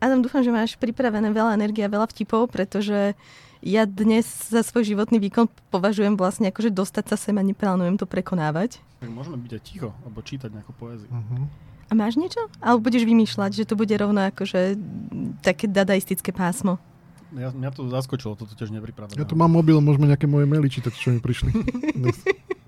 Adam, dúfam, že máš pripravené veľa energie a veľa vtipov, pretože ja dnes za svoj životný výkon považujem vlastne akože dostať sa sem a neplánujem to prekonávať. Tak môžeme byť aj ticho, alebo čítať nejakú poéziu. Uh-huh. A máš niečo? Alebo budeš vymýšľať, že to bude rovno akože také dadaistické pásmo? Ja, mňa to zaskočilo, toto tiež nepripravené. Ja tu mám mobil, môžeme nejaké moje maily čítať, čo mi prišli.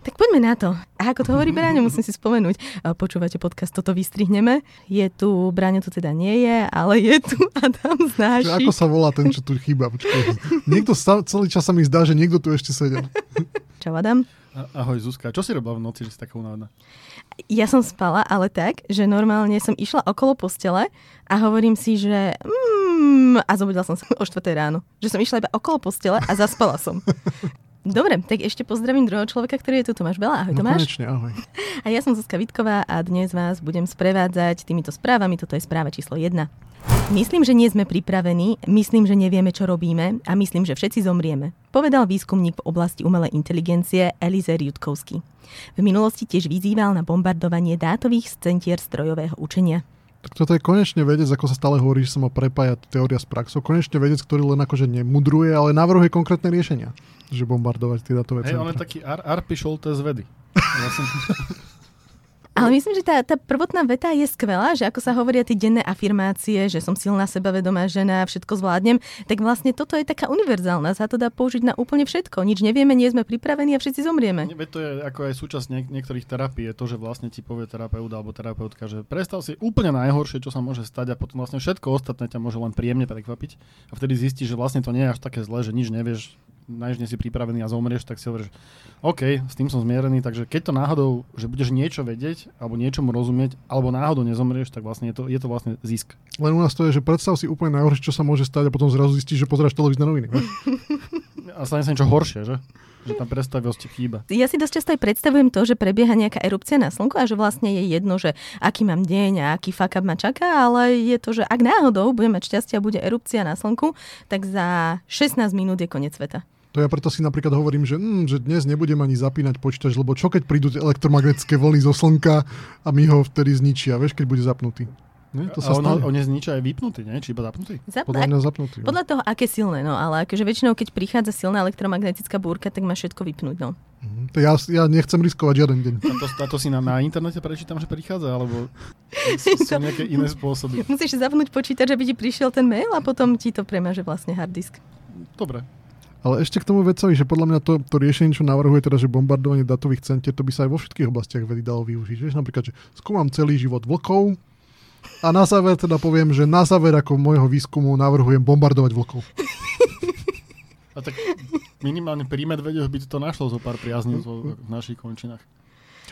Tak poďme na to. A ako to hovorí Bráňo, musím si spomenúť. Počúvate podcast Toto vystrihneme. Je tu, Bráňo tu teda nie je, ale je tu Adam z Že Ako sa volá ten, čo tu chýba? Počkaj. Niekto sa, celý čas sa mi zdá, že niekto tu ešte sedel. Čau Adam. A, ahoj Zuzka, čo si robila v noci, že si taká unavená? Ja som spala, ale tak, že normálne som išla okolo postele a hovorím si, že mm, a zobudila som sa o 4 ráno. Že som išla iba okolo postele a zaspala som. Dobre, tak ešte pozdravím druhého človeka, ktorý je tu, Tomáš Bela. Ahoj No Tomáš. konečne, ahoj. A ja som Zuzka Vitková a dnes vás budem sprevádzať týmito správami. Toto je správa číslo 1. Myslím, že nie sme pripravení, myslím, že nevieme, čo robíme a myslím, že všetci zomrieme, povedal výskumník v oblasti umelej inteligencie Elizer Jutkovský. V minulosti tiež vyzýval na bombardovanie dátových centier strojového učenia. Tak toto je konečne vedec, ako sa stále hovorí, že sa má prepájať teória s praxou. Konečne vedec, ktorý len akože nemudruje, ale navrhuje konkrétne riešenia. Že bombardovať tie datové Hej, on je centra. taký ar, Arpi Šolte z vedy. Ja som, Ale myslím, že tá, tá prvotná veta je skvelá, že ako sa hovoria tie denné afirmácie, že som silná, sebavedomá žena, všetko zvládnem, tak vlastne toto je taká univerzálna, sa to dá použiť na úplne všetko. Nič nevieme, nie sme pripravení a všetci zomrieme. veď to je ako aj súčasť niek- niektorých terapií, je to, že vlastne ti povie terapeut alebo terapeutka, že predstav si úplne najhoršie, čo sa môže stať a potom vlastne všetko ostatné ťa môže len príjemne prekvapiť a vtedy zistíš, že vlastne to nie je až také zlé, že nič nevieš, nie si pripravený a zomrieš, tak si hovoríš, OK, s tým som zmierený, takže keď to náhodou, že budeš niečo vedieť alebo niečomu rozumieť, alebo náhodou nezomrieš, tak vlastne je to, je to vlastne zisk. Len u nás to je, že predstav si úplne najhoršie, čo sa môže stať a potom zrazu zistíš, že pozeráš televízne noviny. A stane sa niečo horšie, že? Že tam predstavivosť chýba. Ja si dosť často aj predstavujem to, že prebieha nejaká erupcia na Slnku a že vlastne je jedno, že aký mám deň a aký fuck up ma čaká, ale je to, že ak náhodou budem mať šťastie a bude erupcia na Slnku, tak za 16 minút je koniec sveta. To ja preto si napríklad hovorím, že, mm, že dnes nebudem ani zapínať počítač, lebo čo keď prídu tie elektromagnetické vlny zo slnka a mi ho vtedy zničia, vieš, keď bude zapnutý. Nie, to a sa on, stane. on je z niča aj vypnutý, nie? Či iba zapnutý? Zap- Podľa mňa zapnutý. no. Podľa toho, aké silné, no, ale akože väčšinou, keď prichádza silná elektromagnetická búrka, tak má všetko vypnúť, no. Mhm. To ja, ja nechcem riskovať žiaden deň. A to, a to si na, na internete prečítam, že prichádza, alebo sú, sú nejaké iné spôsoby. Musíš zapnúť počítač, aby ti prišiel ten mail a potom ti to premaže vlastne hard disk. Dobre. Ale ešte k tomu vecovi, že podľa mňa to, to riešenie, čo navrhuje teda, že bombardovanie datových centier, to by sa aj vo všetkých oblastiach vedy dalo využiť. Vieš, napríklad, že skúmam celý život vlkov a na záver teda poviem, že na záver ako môjho výskumu navrhujem bombardovať vlkov. A tak minimálne pri medveďoch by to našlo zo pár priaznivcov v našich končinách.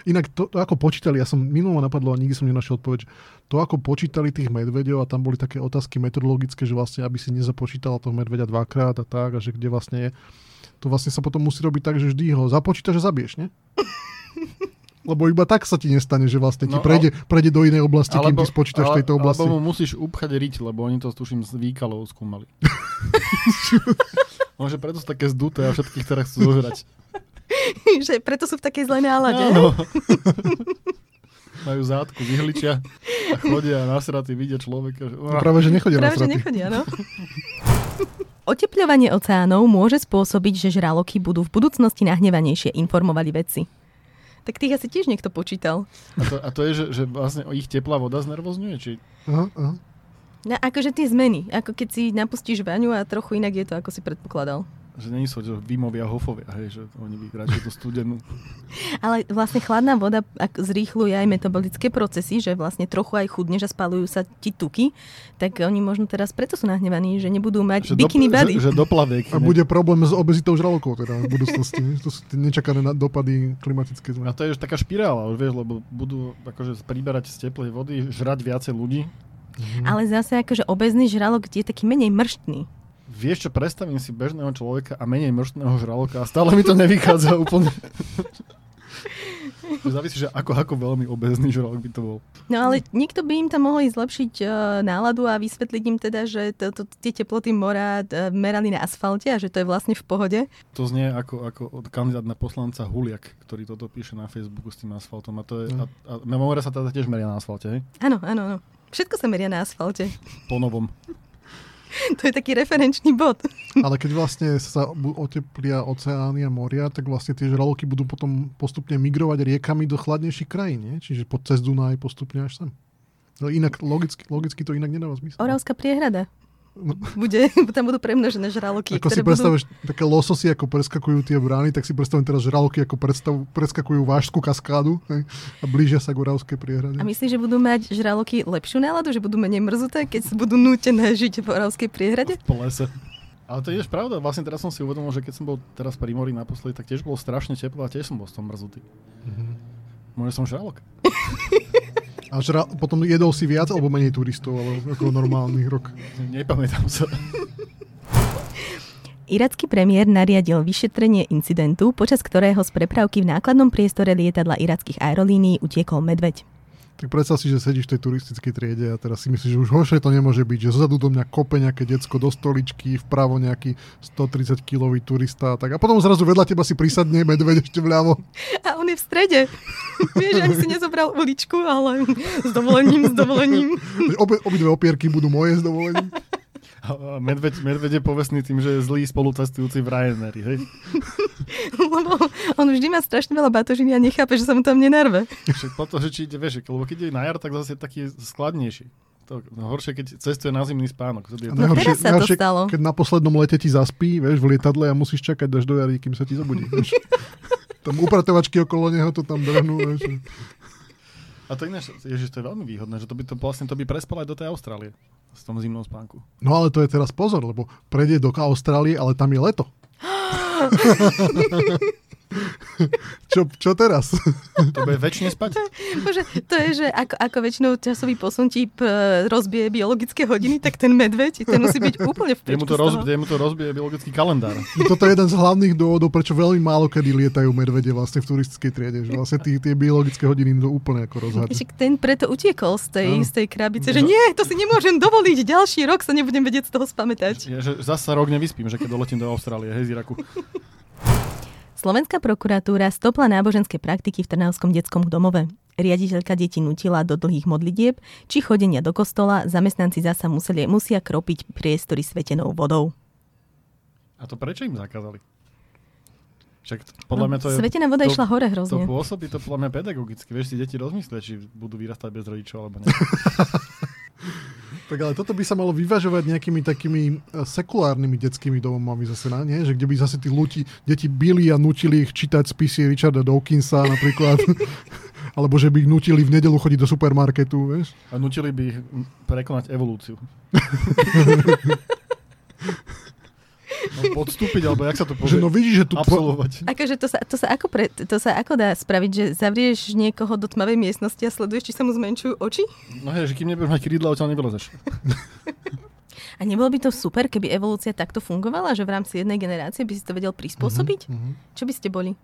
Inak to, to ako počítali, ja som minulo napadlo a nikdy som nenašiel odpoveď, že to ako počítali tých medveďov a tam boli také otázky metodologické, že vlastne aby si nezapočítal toho medveďa dvakrát a tak a že kde vlastne je, to vlastne sa potom musí robiť tak, že vždy ho započítaš a zabiješ, nie? Lebo iba tak sa ti nestane, že vlastne ti No, prejde, prejde do inej oblasti, kým ty spočítaš ale- tejto oblasti. Alebo mu musíš upchať riť, lebo oni to tuším z výkalov skúmali. Môže preto sú také zduté a všetkých teraz chcú zožrať. že preto sú v takej zlej nálade. Áno. Majú zátku z ihličia a chodia a nasratí vidia človeka. Že... No práve, že nechodia na Práve, že straty. nechodia, no. Otepľovanie oceánov môže spôsobiť, že žraloky budú v budúcnosti nahnevanejšie, informovali vedci. Tak tých asi tiež niekto počítal. A to, a to je, že, že vlastne ich teplá voda znervozňuje? Či... Aha, aha. No, akože tie zmeny, ako keď si napustíš vaňu a trochu inak je to, ako si predpokladal. Že nie sú že Vimovia Hofovia, hej, že oni by radšej tú studenú. Ale vlastne chladná voda ak zrýchluje aj metabolické procesy, že vlastne trochu aj chudneš a spalujú sa ti tuky, tak oni možno teraz preto sú nahnevaní, že nebudú mať bikini dop- body. Že, že doplaviek. A bude problém s obezitou žralokov teda v budúcnosti. To sú nečakané na- dopady klimatickej A zmeny. to je už taká špirála, už vieš, lebo budú akože priberať z teplej vody, žrať viacej ľudí. Ale zase akože obezný žralok je taký menej mrštný. Vieš čo, predstavím si bežného človeka a menej mrštného žraloka a stále mi to nevychádza úplne. Závisí, že ako, ako veľmi obezný žralok by to bol. No ale niekto by im tam mohol zlepšiť uh, náladu a vysvetliť im teda, že to, to, tie teploty mora uh, merali na asfalte a že to je vlastne v pohode. To znie ako, ako od kandidát na poslanca Huliak, ktorý toto píše na Facebooku s tým asfaltom. A, to je, a, a memória sa teda tiež meria na asfalte, hej? Áno, áno, áno. Všetko sa meria na asfalte. Po novom. To je taký referenčný bod. Ale keď vlastne sa oteplia oceány a moria, tak vlastne tie žraloky budú potom postupne migrovať riekami do chladnejších krajín, nie? Čiže pod cez Dunaj postupne až sem. No inak, logicky, logicky to inak nedáva zmysel. Oravská priehrada. Bude, tam budú premnožené žraloky, Ako si ktoré budú... také lososy, ako preskakujú tie brány, tak si predstavujem teraz žraloky, ako predstav, preskakujú vážskú kaskádu hej, a blížia sa k Oravskej priehrade. A myslíš, že budú mať žraloky lepšiu náladu, že budú menej mrzuté, keď budú nútené žiť v Oravskej priehrade? Po lese. Ale to je tiež pravda. Vlastne teraz som si uvedomil, že keď som bol teraz pri mori naposledy, tak tiež bolo strašne teplo a tiež som bol z toho mrzutý. Mhm. Možno som žralok. A žra, potom jedol si viac alebo menej turistov, ale ako normálny rok. Nepamätám sa. Iracký premiér nariadil vyšetrenie incidentu, počas ktorého z prepravky v nákladnom priestore lietadla irackých aerolínií utiekol medveď. Tak predstav si, že sedíš v tej turistickej triede a teraz si myslíš, že už horšie to nemôže byť, že zozadu do mňa kope nejaké decko do stoličky, vpravo nejaký 130 kilový turista a tak. A potom zrazu vedľa teba si prisadne medveď ešte vľavo. A on je v strede. Vieš, ani si nezobral uličku, ale s dovolením, s dovolením. Obe, obidve opierky budú moje s dovolením. Medveď, medveď je povestný tým, že je zlý spolucestujúci v Ryanairi, hej? Lebo on vždy má strašne veľa batožiny a nechápe, že sa mu tam nenarve. Však potom, že či ide, vieš, lebo keď ide na jar, tak zase je taký skladnejší. To no, horšie, keď cestuje na zimný spánok. Vtedy je No teraz sa to stalo. keď na poslednom lete ti zaspí, vieš, v lietadle a musíš čakať až do jary, kým sa ti zobudí. Vieš. Tam upratovačky okolo neho to tam drhnú. Vieš. A to iné, ježiš, to je veľmi výhodné, že to by to vlastne to by prespalo aj do tej Austrálie s tom zimnou spánku. No ale to je teraz pozor, lebo prejde do Austrálie, ale tam je leto. čo, čo teraz? To bude väčšine spať? Bože, to je, že ako, ako väčšinou časový posun ti rozbije biologické hodiny, tak ten medveď, ten musí byť úplne v Jemu to, roz, jemu to rozbije biologický kalendár. Toto je jeden z hlavných dôvodov, prečo veľmi málo kedy lietajú medvede vlastne v turistickej triede. Že vlastne tí, tie biologické hodiny to úplne ako. Však ten preto utiekol z tej, Áno. z tej krabice, že nie, to si nemôžem dovoliť, ďalší rok sa nebudem vedieť z toho spamätať. Je, že zasa rok nevyspím, že keď doletím do Austrálie, hej, z Iraku. Slovenská prokuratúra stopla náboženské praktiky v Trnavskom detskom domove. Riaditeľka deti nutila do dlhých modlitieb, či chodenia do kostola, zamestnanci zasa museli, musia kropiť priestory svetenou vodou. A to prečo im zakázali? Však podľa mňa to je... No, Svetená voda to- išla hore To hrozne. pôsobí to podľa mňa pedagogicky. Vieš, si deti rozmyslia, či budú vyrastať bez rodičov alebo nie. Tak ale toto by sa malo vyvažovať nejakými takými e, sekulárnymi detskými domovami zase, na, nie? Že kde by zase tí ľudí, deti byli a nutili ich čítať spisy Richarda Dawkinsa napríklad. Alebo že by ich nutili v nedelu chodiť do supermarketu, vieš? A nutili by ich prekonať evolúciu. no, podstúpiť, alebo jak sa to povie? Že no vidíš, že tu... Absolvovať. Akože to sa, to, sa ako pre, to sa ako dá spraviť, že zavrieš niekoho do tmavej miestnosti a sleduješ, či sa mu zmenšujú oči? No hej, že kým nebudeš mať krídla, odtiaľ nevylezeš. A nebolo by to super, keby evolúcia takto fungovala, že v rámci jednej generácie by si to vedel prispôsobiť? Mhm. Čo by ste boli?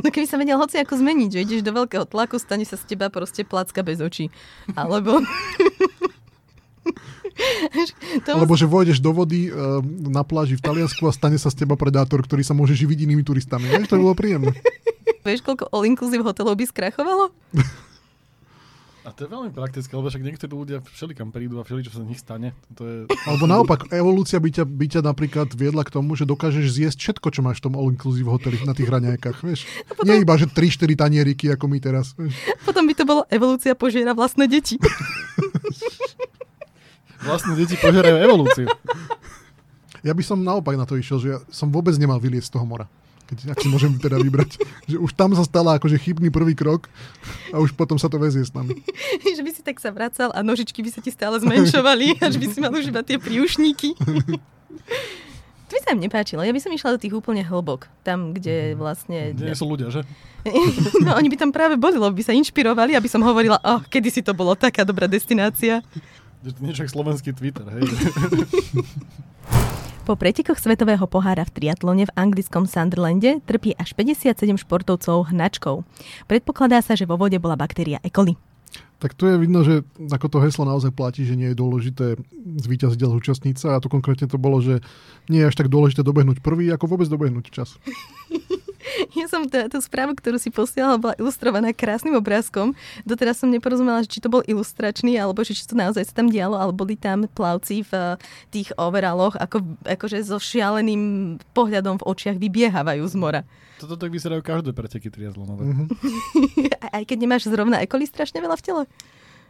No keby sa vedel hoci ako zmeniť, že ideš do veľkého tlaku, stane sa z teba proste placka bez očí. Alebo... to Alebo že vojdeš do vody e, na pláži v Taliansku a stane sa z teba predátor, ktorý sa môže živiť inými turistami. Vieš, to by bolo príjemné. Vieš, koľko all-inclusive hotelov by skrachovalo? A to je veľmi praktické, lebo však niektorí ľudia všelikam prídu a všeli, čo sa z nich stane. To je... Alebo naopak, evolúcia by ťa, by ťa napríklad viedla k tomu, že dokážeš zjesť všetko, čo máš v tom all-inclusive hoteli na tých raňajkách, vieš. potom- Nie iba, že 3-4 tanieriky, ako my teraz. Vieš. Potom by to bolo evolúcia požiera vlastné deti. Vlastne deti požerajú evolúciu. Ja by som naopak na to išiel, že ja som vôbec nemal vyliesť z toho mora. Keď, ak si môžem teda vybrať. Že už tam sa stala akože chybný prvý krok a už potom sa to vezie s nami. že by si tak sa vracal a nožičky by sa ti stále zmenšovali, až by si mal už iba tie príušníky. To by sa mi nepáčilo. Ja by som išla do tých úplne hlbok. Tam, kde vlastne... Kde nie sú ľudia, že? No, oni by tam práve boli, lebo by sa inšpirovali, aby som hovorila, oh, kedy si to bolo taká dobrá destinácia. Niečo slovenský Twitter, hej. Po pretekoch svetového pohára v triatlone v anglickom Sunderlande trpí až 57 športovcov hnačkou. Predpokladá sa, že vo vode bola baktéria E. coli. Tak tu je vidno, že ako to heslo naozaj platí, že nie je dôležité zvíťaziť a zúčastniť sa a to konkrétne to bolo, že nie je až tak dôležité dobehnúť prvý, ako vôbec dobehnúť čas. Ja som tá, tú správu, ktorú si posielala, bola ilustrovaná krásnym obrázkom. Doteraz som neporozumela, či to bol ilustračný, alebo či to naozaj sa tam dialo, ale boli tam plavci v eh, tých overaloch, ako, akože so šialeným pohľadom v očiach vybiehávajú z mora. Toto tak vyzerajú každé preteky triatlonové. Mhm. Aj keď nemáš zrovna ekoli strašne veľa v tele.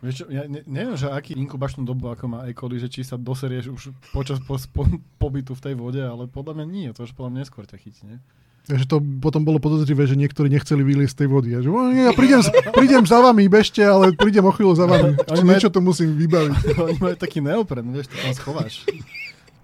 Vieš čo, ja ne, neviem, že aký inkubačnú dobu ako má E. coli, že či sa doserieš už počas po, po, pobytu v tej vode, ale podľa mňa nie, to už podľa mňa neskôr ťa chytí, nie? Že to potom bolo podozrivé, že niektorí nechceli vyliesť z tej vody. A že, "O, nie, ja prídem, prídem za vami, bežte, ale prídem o chvíľu za vami. Oni niečo to musím vybaviť. Oni majú taký neopren, vieš, to tam schováš.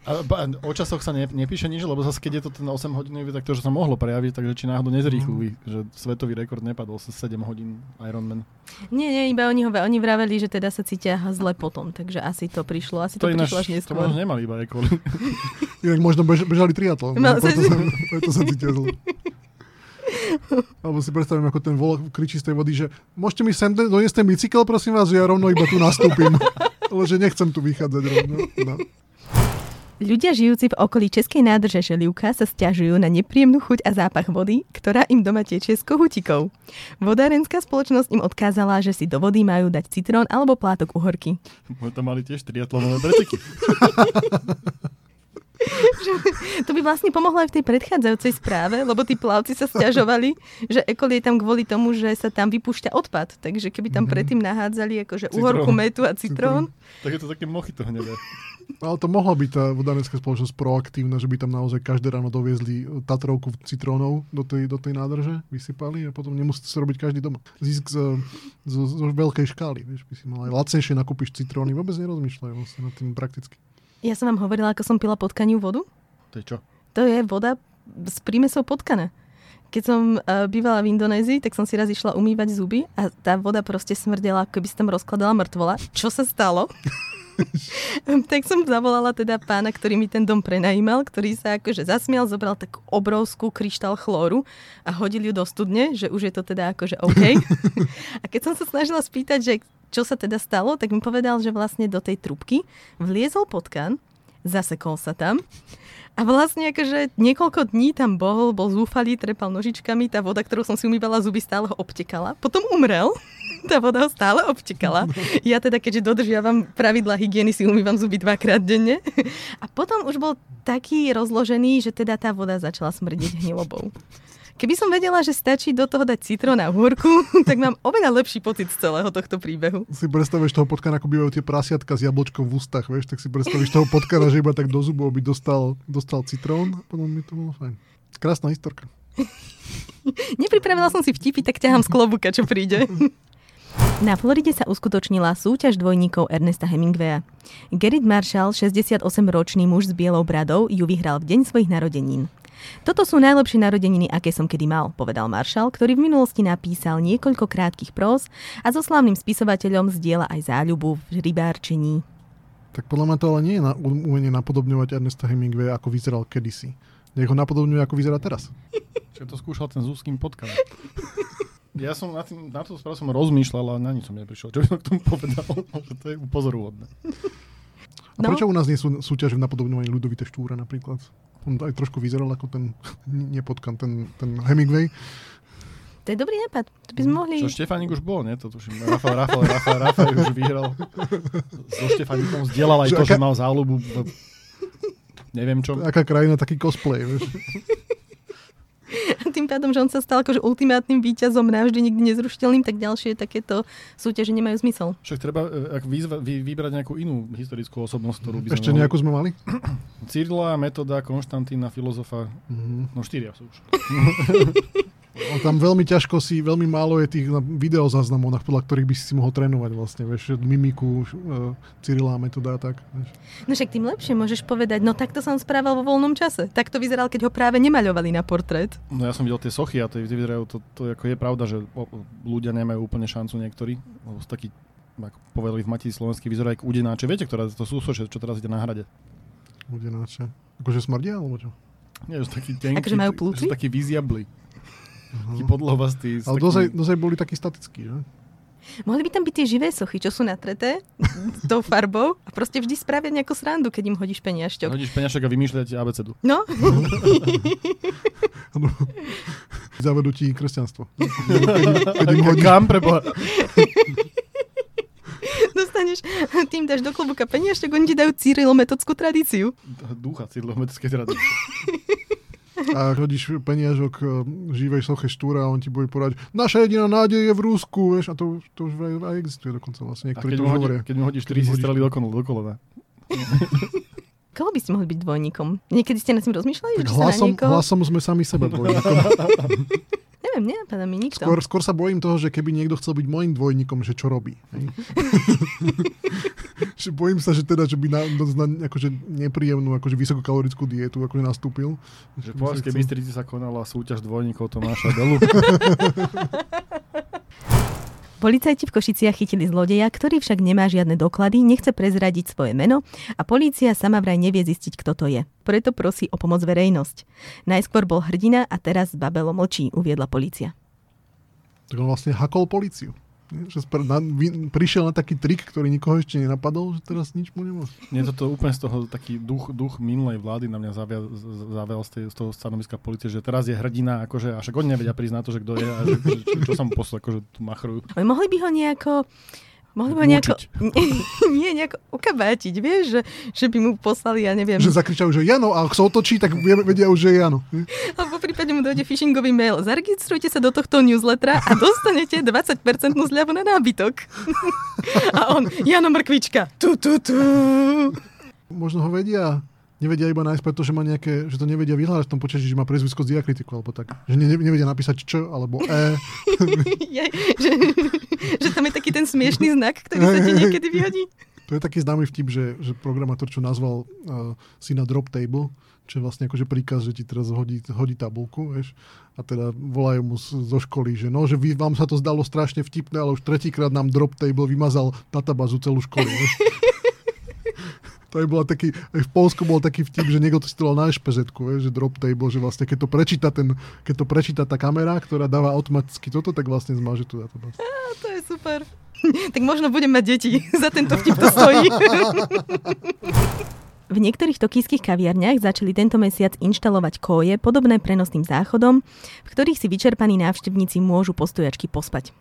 A, o časoch sa ne, nepíše nič, lebo zase keď je to ten 8 hodinový, tak to, že sa mohlo prejaviť, takže či náhodou nezrýchli, že svetový rekord nepadol sa 7 hodín Ironman. Nie, nie, iba oni, ho, oni vraveli, že teda sa cítia zle potom, takže asi to prišlo, asi to, ináč- prišlo až to neskôr. možno nemali iba coli. Inak možno bež, bežali triatlon. No, No, preto, sa, preto sa cítia zle. Alebo si predstavím, ako ten volok kričí z tej vody, že môžete mi sem doniesť ten bicykel, prosím vás, že ja rovno iba tu nastúpim. Ale že nechcem tu vychádzať rovno. No. Ľudia žijúci v okolí Českej nádrže Želivka sa stiažujú na nepríjemnú chuť a zápach vody, ktorá im doma tečie z kohutikou. Vodárenská spoločnosť im odkázala, že si do vody majú dať citrón alebo plátok uhorky. To mali tiež triatlonové preteky. To by vlastne pomohlo aj v tej predchádzajúcej správe, lebo tí plavci sa stiažovali, že ekol je tam kvôli tomu, že sa tam vypúšťa odpad. Takže keby tam predtým nahádzali akože Citrón. uhorku, metu a citrón, tak je to také mochito hnedé. Ale to mohla byť tá vodárenská spoločnosť proaktívna, že by tam naozaj každé ráno doviezli Tatrovku citrónov do tej, do tej nádrže, vysypali a potom nemusíte sa robiť každý doma. Zisk z, z, z, z veľkej škály, vieš, by si mal aj lacnejšie nakúpiš citróny, vôbec nerozmýšľajú vlastne nad tým prakticky. Ja som vám hovorila, ako som pila potkaniu vodu. To je čo? To je voda s prímesou potkana. Keď som uh, bývala v Indonézii, tak som si raz išla umývať zuby a tá voda proste smrdela, ako keby si tam rozkladala mŕtvola. Čo sa stalo? tak som zavolala teda pána, ktorý mi ten dom prenajímal, ktorý sa akože zasmial, zobral takú obrovskú kryštál chlóru a hodil ju do studne, že už je to teda akože OK. a keď som sa snažila spýtať, že čo sa teda stalo, tak mi povedal, že vlastne do tej trubky vliezol potkan, zasekol sa tam a vlastne akože niekoľko dní tam bol, bol zúfalý, trepal nožičkami, tá voda, ktorú som si umývala zuby, stále ho obtekala. Potom umrel, tá voda ho stále obtekala. Ja teda, keďže dodržiavam pravidla hygieny, si umývam zuby dvakrát denne. A potom už bol taký rozložený, že teda tá voda začala smrdiť hnilobou. Keby som vedela, že stačí do toho dať citrón a húrku, tak mám oveľa lepší pocit z celého tohto príbehu. Si predstavíš toho potkana, ako bývajú tie prasiatka s jablčkom v ústach, vieš, tak si predstavíš toho potkana, že iba tak do zubov by dostal, dostal citrón a potom by to bolo fajn. Krásna historka. Nepripravila som si vtipy, tak ťahám z klobuka, čo príde. Na Floride sa uskutočnila súťaž dvojníkov Ernesta Hemingwaya. Gerrit Marshall, 68-ročný muž s bielou bradou, ju vyhral v deň svojich narodenín. Toto sú najlepšie narodeniny, aké som kedy mal, povedal Marshall, ktorý v minulosti napísal niekoľko krátkých prós a so slávnym spisovateľom zdieľa aj záľubu v rybárčení. Tak podľa mňa to ale nie je na, umenie napodobňovať Ernesta Hemingwaya, ako vyzeral kedysi. Nech ho napodobňuje, ako vyzerá teraz. Čiže to skúšal ten Zúským podcast. Ja som na, tým, na to správu som rozmýšľal, ale na nič som neprišiel. Čo by som k tomu povedal? Že to je pozoruhodné. A No. prečo u nás nie sú súťaže v napodobňovaní Ludovita Štúra napríklad? On aj trošku vyzeral ako ten, nepotkan, ten, ten Hemingway. To je dobrý nápad. To by sme mohli... Čo Štefánik už bol, nie? To tuším. Rafael, Rafael, Rafael, Rafael už vyhral. So Štefánikom zdieľal aj to, že mal záľubu v... Neviem čo. Aká krajina, taký cosplay, vieš. Pádom, že on sa stal akože ultimátnym víťazom navždy nikdy nezrušiteľným, tak ďalšie takéto súťaže nemajú zmysel. Však treba e, ak výzva, vy, vybrať nejakú inú historickú osobnosť, ktorú by sme Ešte mohli- nejakú sme mali? Cyrila, Metoda, Konštantína, filozofa. Mhm. No štyria sú už. Tam veľmi ťažko si, veľmi málo je tých na- videozáznamov, na- podľa ktorých by si si mohol trénovať vlastne, vieš, mimiku, uh, Cyrila metoda a tak. Vieš. No však tým lepšie môžeš povedať, no takto som správal vo voľnom čase. Takto vyzeral, keď ho práve nemaľovali na portrét. No ja som videl tie sochy a to vyzerajú, to, to ako je pravda, že ľudia nemajú úplne šancu niektorí. Lebo sú takí, ako povedali v Matici Slovenský, vyzerajú ako udenáče. Viete, ktorá to sú soše, čo teraz ide na hrade? Udenáče. Akože smrdia, alebo čo? Nie, že sú takí tenkí. Akože majú plúci? Že sú takí vyziabli. Uh-huh. podlovastí. s Ale takým- dozaj, dozaj boli takí statickí, že? Mohli by tam byť tie živé sochy, čo sú natreté tou farbou a proste vždy spravia nejakú srandu, keď im hodíš peniažťok. Hodíš peňažok a vymýšľate abecedu. No, Zavedú ti kresťanstvo. Keď im hodíš... Kam preboha? Dostaneš, tým dáš do klobúka peniaž, tak oni ti dajú cyrilometodskú tradíciu. Ducha cyrilometodskej tradície. A hodíš peniažok e, živej soche štúra a on ti bude povedať, naša jediná nádej je v Rusku, vieš, a to, to už aj, aj existuje dokonca vlastne. Niektorí keď, to hovoria. keď mu hodíš 4 si strely do, kolona. Koho by ste mohli byť dvojníkom? Niekedy ste nad tým rozmýšľali? Tak že sa na hlasom, niekoho... hlasom sme sami seba dvojníkom. Neviem, nenapadá mi nikto. Skôr, skôr sa bojím toho, že keby niekto chcel byť môjim dvojníkom, že čo robí. že bojím sa, že teda, že by na, na, na akože nepríjemnú, akože vysokokalorickú dietu akože nastúpil. Že chcel- Bystrici sa konala súťaž dvojníkov Tomáša Delu. Policajti v Košiciach chytili zlodeja, ktorý však nemá žiadne doklady, nechce prezradiť svoje meno a polícia sama vraj nevie zistiť, kto to je. Preto prosí o pomoc verejnosť. Najskôr bol hrdina a teraz babelo mlčí, uviedla polícia. Tak on vlastne hakol policiu. Že spr- na, vy, prišiel na taký trik, ktorý nikoho ešte nenapadol, že teraz nič mu nemôže. Nie, toto úplne z toho taký duch, duch minulej vlády na mňa zavial, zavial z, tej, z toho stanoviska policie, že teraz je hrdina, akože, a však oni nevedia prísť na to, že kto je a že, že, čo, čo sa mu poslal, akože tu machrujú. Ale mohli by ho nejako... Mohli ho nejako... Nie, nejako ukabátiť, vieš, že, že by mu poslali, ja neviem, Že zakričajú, že Jano, a ak sa otočí, tak vedia už, že je Jano. Alebo v prípade mu dojde phishingový mail. Zaregistrujte sa do tohto newslettera a dostanete 20% zľavu na nábytok. A on, Jano Mrkvička, tu, tu, tu. Možno ho vedia, nevedia iba nájsť preto, že má nejaké, že to nevedia vyhľadať v tom počaši, že má priezvisko z diakritiku, alebo tak. Že ne, nevedia napísať č, alebo e. Je, že, že tam je taký ten smiešný znak, ktorý sa ti niekedy vyhodí. To je taký známy vtip, že, že programátor, čo nazval uh, si na drop table, čo je vlastne akože príkaz, že ti teraz hodí, hodí tabulku, vieš, a teda volajú mu zo školy, že no, že vy, vám sa to zdalo strašne vtipné, ale už tretíkrát nám drop table vymazal databazu celú školu, vieš. To aj bola taký, aj v Polsku bol taký vtip, že niekto to si dal na špz že drop table, že vlastne keď to prečíta, ten, keď to prečíta tá kamera, ktorá dáva automaticky toto, tak vlastne zmaže tú databázu. To je super. Tak možno budem mať deti. Za tento vtip to stojí. V niektorých tokijských kaviarniach začali tento mesiac inštalovať koje podobné prenosným záchodom, v ktorých si vyčerpaní návštevníci môžu po stojačky pospať.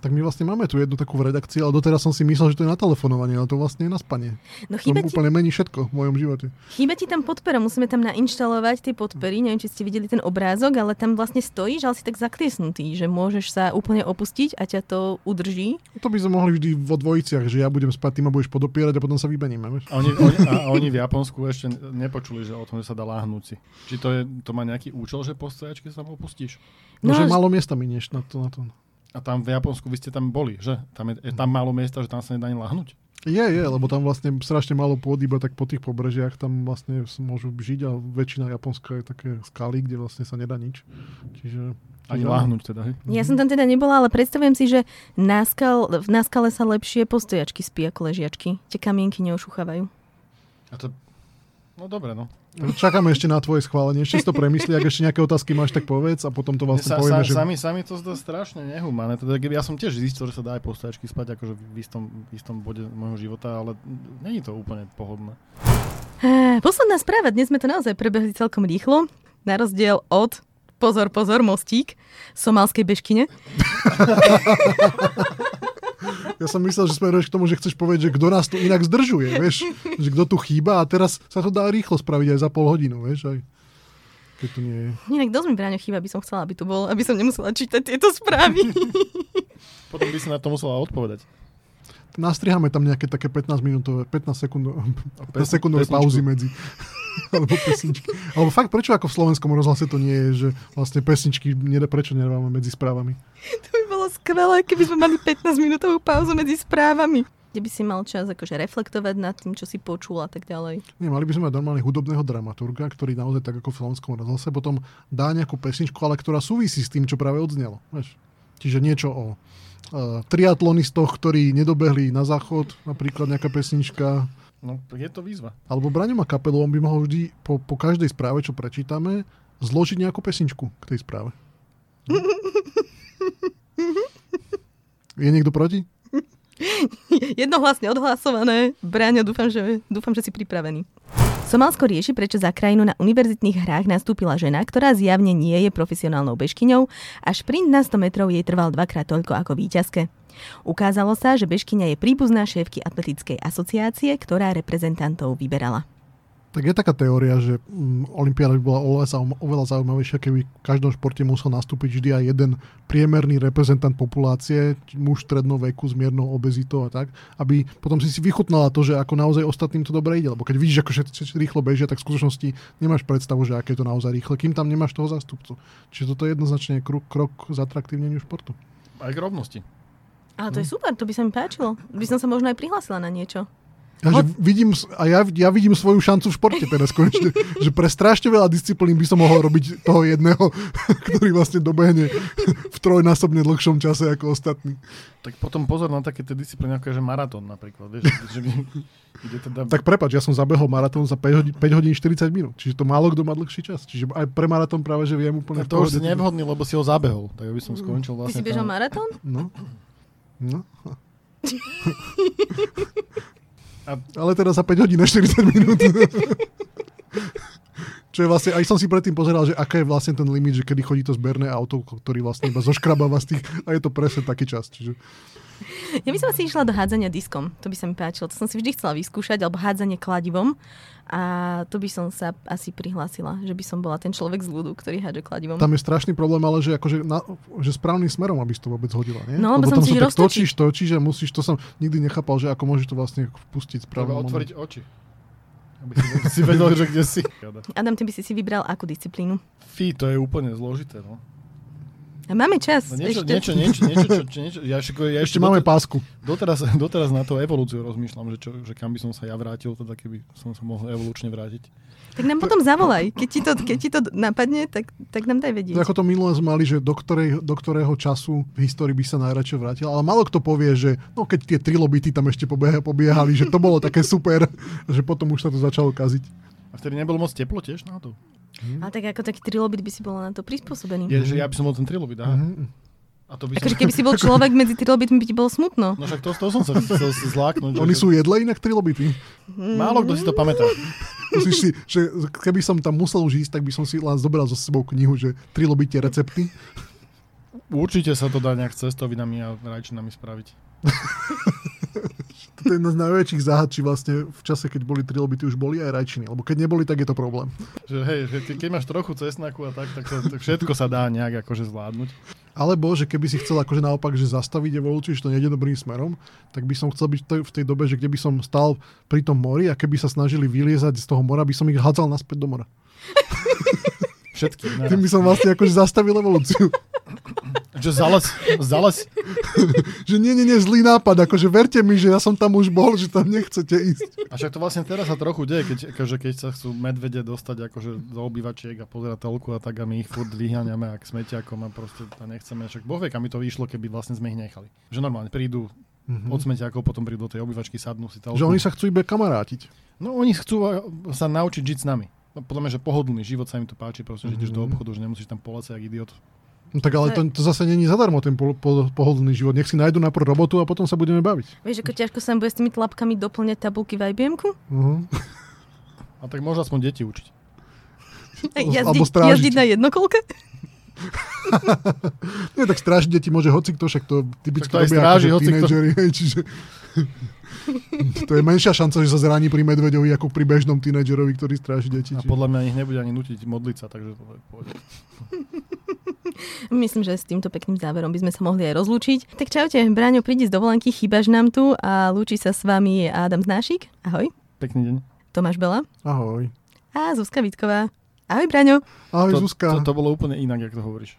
Tak my vlastne máme tu jednu takú v redakcii, ale doteraz som si myslel, že to je na telefonovanie, ale to vlastne je na spanie. No To chýba ti, úplne mení všetko v mojom živote. chýba ti tam podpora, musíme tam nainštalovať tie podpery, neviem, či ste videli ten obrázok, ale tam vlastne stojíš, ale si tak zakliesnutý, že môžeš sa úplne opustiť a ťa to udrží. To by sme mohli vždy vo dvojiciach, že ja budem spať, ty ma budeš podopierať a potom sa vybeníme. Vieš? A oni, oni, a oni v Japonsku ešte nepočuli, že o tom, že sa dá láhnuť si. Či to, je, to má nejaký účel, že po stojačke sa opustíš? No, No, že málo miesta minieš na to, na to. A tam v Japonsku vy ste tam boli, že? Tam je, je tam málo miesta, že tam sa nedá ani lahnúť? Je, je, lebo tam vlastne strašne málo pôdy, iba tak po tých pobrežiach tam vlastne môžu žiť a väčšina Japonska je také skaly, kde vlastne sa nedá nič. Čiže... Ani lahnúť teda, hej? Ja som tam teda nebola, ale predstavujem si, že na, skal, na skale sa lepšie postojačky spí ako ležiačky. Tie kamienky neošuchávajú. A to... No dobre, no. Čakáme ešte na tvoje schválenie, ešte si to premyslí, ak ešte nejaké otázky máš, tak povedz a potom to vlastne sa, povieme, sa, že... sami, sami to zdá strašne nehumánne. Teda, ja som tiež zistil, že sa dá aj po stojačky spať akože v istom, v istom bode môjho života, ale není to úplne pohodlné. Eh, Posledná správa, dnes sme to naozaj prebehli celkom rýchlo, na rozdiel od, pozor, pozor, mostík, somálskej bežkyne. Ja som myslel, že smeruješ k tomu, že chceš povedať, že kto nás tu inak zdržuje, vieš, že kto tu chýba a teraz sa to dá rýchlo spraviť aj za pol hodinu, vieš, aj keď tu nie je. Inak dosť mi Bráňo chýba, aby som chcela, aby tu bol, aby som nemusela čítať tieto správy. Potom by si na to musela odpovedať. Nastrihame tam nejaké také 15 minútové, 15 sekúnd, 15 pes- sekundové pauzy medzi. Alebo pesničky. Alebo fakt, prečo ako v slovenskom rozhlase to nie je, že vlastne pesničky, nedá, prečo nedávame medzi správami? to by skvelé, keby sme mali 15 minútovú pauzu medzi správami. Kde by si mal čas akože reflektovať nad tým, čo si počul a tak ďalej. Nie, mali by sme mať normálne hudobného dramaturga, ktorý naozaj tak ako v slovenskom rozhlase potom dá nejakú pesničku, ale ktorá súvisí s tým, čo práve odznelo. Vieš? Čiže niečo o uh, triatlonistoch, ktorí nedobehli na záchod, napríklad nejaká pesnička. No, je to výzva. Alebo Braňo má kapelu, on by mohol vždy po, po každej správe, čo prečítame, zložiť nejakú pesničku k tej správe. Je niekto proti? Jednohlasne odhlasované. Bráňo, dúfam, že, dúfam, že si pripravený. Somálsko rieši, prečo za krajinu na univerzitných hrách nastúpila žena, ktorá zjavne nie je profesionálnou bežkyňou a šprint na 100 metrov jej trval dvakrát toľko ako víťazke. Ukázalo sa, že bežkyňa je príbuzná šéfky atletickej asociácie, ktorá reprezentantov vyberala. Tak je taká teória, že mm, Olympiáda by bola oveľa, oveľa zaujímavejšia, keby v každom športe musel nastúpiť vždy aj jeden priemerný reprezentant populácie, muž stredného veku s miernou obezitou a tak, aby potom si si vychutnala to, že ako naozaj ostatným to dobre ide. Lebo keď vidíš, ako všetci rýchlo bežia, tak v skutočnosti nemáš predstavu, že aké je to naozaj rýchle, kým tam nemáš toho zástupcu. Čiže toto je jednoznačne krok, krok k zatraktívneniu športu. Aj k rovnosti. Ale to je super, to by sa mi páčilo. By som sa možno aj prihlásila na niečo. Ja, že vidím, a ja, ja vidím svoju šancu v športe teraz konečne, že pre strašne veľa disciplín by som mohol robiť toho jedného, ktorý vlastne dobehne v trojnásobne dlhšom čase ako ostatní. Tak potom pozor na také tie disciplíny, ako je že maratón napríklad. Vieš, že, kde teda... Tak prepač, ja som zabehol maratón za 5 hodín, 5 hodín 40 minút, čiže to málo kto má dlhší čas. Čiže aj pre maratón práve, že viem úplne... to už si nevhodný, lebo si ho zabehol, tak by som skončil vlastne... Ty si bežal tam... maratón? No. No. A... Ale teda za 5 hodín na 40 minút. Čo je vlastne, aj som si predtým pozeral, že aká je vlastne ten limit, že kedy chodí to zberné auto, ktorý vlastne iba zoškrabáva z tých, a je to presne taký čas. Čiže... Ja by som si išla do hádzania diskom, to by sa mi páčilo. To som si vždy chcela vyskúšať, alebo hádzanie kladivom. A to by som sa asi prihlásila, že by som bola ten človek z ľudu, ktorý hádže kladivom. Tam je strašný problém, ale že, akože na, že správnym smerom, aby si to vôbec hodila. Nie? No, lebo, lebo tam sa tak točíš, točíš a musíš, to som nikdy nechápal, že ako môžeš to vlastne pustiť správne. Treba otvoriť oči. Aby si, si vedel, že kde si. Adam, ty by si si vybral akú disciplínu? Fí, to je úplne zložité, no. A máme čas. No niečo, ešte. niečo, niečo, niečo, čo, čo, niečo, ja ešte, ja ešte, ešte máme pásku. Doteraz, doteraz na to evolúciu rozmýšľam, že, čo, že kam by som sa ja vrátil, teda keby som sa mohol evolučne vrátiť. Tak nám potom zavolaj. Keď ti to, keď ti to napadne, tak, tak nám daj vedieť. Ako to minulé sme mali, že do, ktorej, do ktorého času v histórii by sa najradšej vrátil. Ale málo kto povie, že no keď tie trilobity tam ešte pobieha, pobiehali, že to bolo také super, že potom už sa to začalo kaziť. A vtedy nebolo moc teplo tiež na to? Hmm. Ale tak ako taký trilobit by si bol na to prispôsobený. Je, že ja by som bol ten trilobit, aha. Mm-hmm. A to by akože keby si bol človek medzi trilobitmi, by ti bolo smutno. No však to, to som sa chcel zláknuť. Oni sú jedle inak trilobity? Mm. Málo kto si to pamätá. Musíš si, že keby som tam musel už ísť, tak by som si len zobral so sebou knihu, že trilobite recepty. Určite sa to dá nejak cestovinami a rajčinami spraviť. to je jedna z najväčších záhad, či vlastne v čase, keď boli trilobity, už boli aj rajčiny. Lebo keď neboli, tak je to problém. Že hej, že keď máš trochu cesnaku a tak, tak, to, tak všetko sa dá nejak akože zvládnuť. Alebo, že keby si chcel akože naopak, že zastaviť evolúciu, že to nejde dobrým smerom, tak by som chcel byť v tej dobe, že kde by som stal pri tom mori a keby sa snažili vyliezať z toho mora, by som ich hádzal naspäť do mora. Všetky. Tým by som vlastne akože zastavil evolúciu. Že zales, zales. že nie, nie, nie, zlý nápad, akože verte mi, že ja som tam už bol, že tam nechcete ísť. A však to vlastne teraz sa trochu deje, keď, akože keď sa chcú medvede dostať akože do obývačiek a pozerať telku a tak a my ich furt vyháňame ak smetiakom a proste to nechceme. Však boh vie, kam by to vyšlo, keby vlastne sme ich nechali. Že normálne prídu mm-hmm. od smetiakov, potom prídu do tej obývačky, sadnú si telku. Že oni sa chcú iba kamarátiť. No oni chcú sa naučiť žiť s nami. No, podľa mňa, že pohodlný život sa im to páči, proste, že ideš mm-hmm. do mhm. obchodu, že nemusíš tam polecať jak idiot. No tak ale to, to zase není zadarmo, ten po, po, pohodlný život. Nech si nájdu najprv robotu a potom sa budeme baviť. Vieš, ako ťažko sa bude s tými tlapkami doplňať tabulky v ibm uh-huh. A tak môžu aspoň deti učiť. Jazdi, jazdiť na jednokolke? Nie, tak strážiť deti môže hoci kto, však to typicky robia stráži, akože tínedžeri, čiže to je menšia šanca, že sa zraní pri medveďovi ako pri bežnom tínedžerovi, ktorý stráži deti. A podľa mňa ich nebude ani nutiť modliť sa, takže to pôjde. Myslím, že s týmto pekným záverom by sme sa mohli aj rozlúčiť. Tak čaute, Braňo, prídi z dovolenky, chýbaš nám tu a lúči sa s vami Adam Znášik. Ahoj. Pekný deň. Tomáš Bela. Ahoj. A Zuzka Vitková. Ahoj, Braňo. Ahoj, to, Zuzka. To, to bolo úplne inak, jak to hovoríš.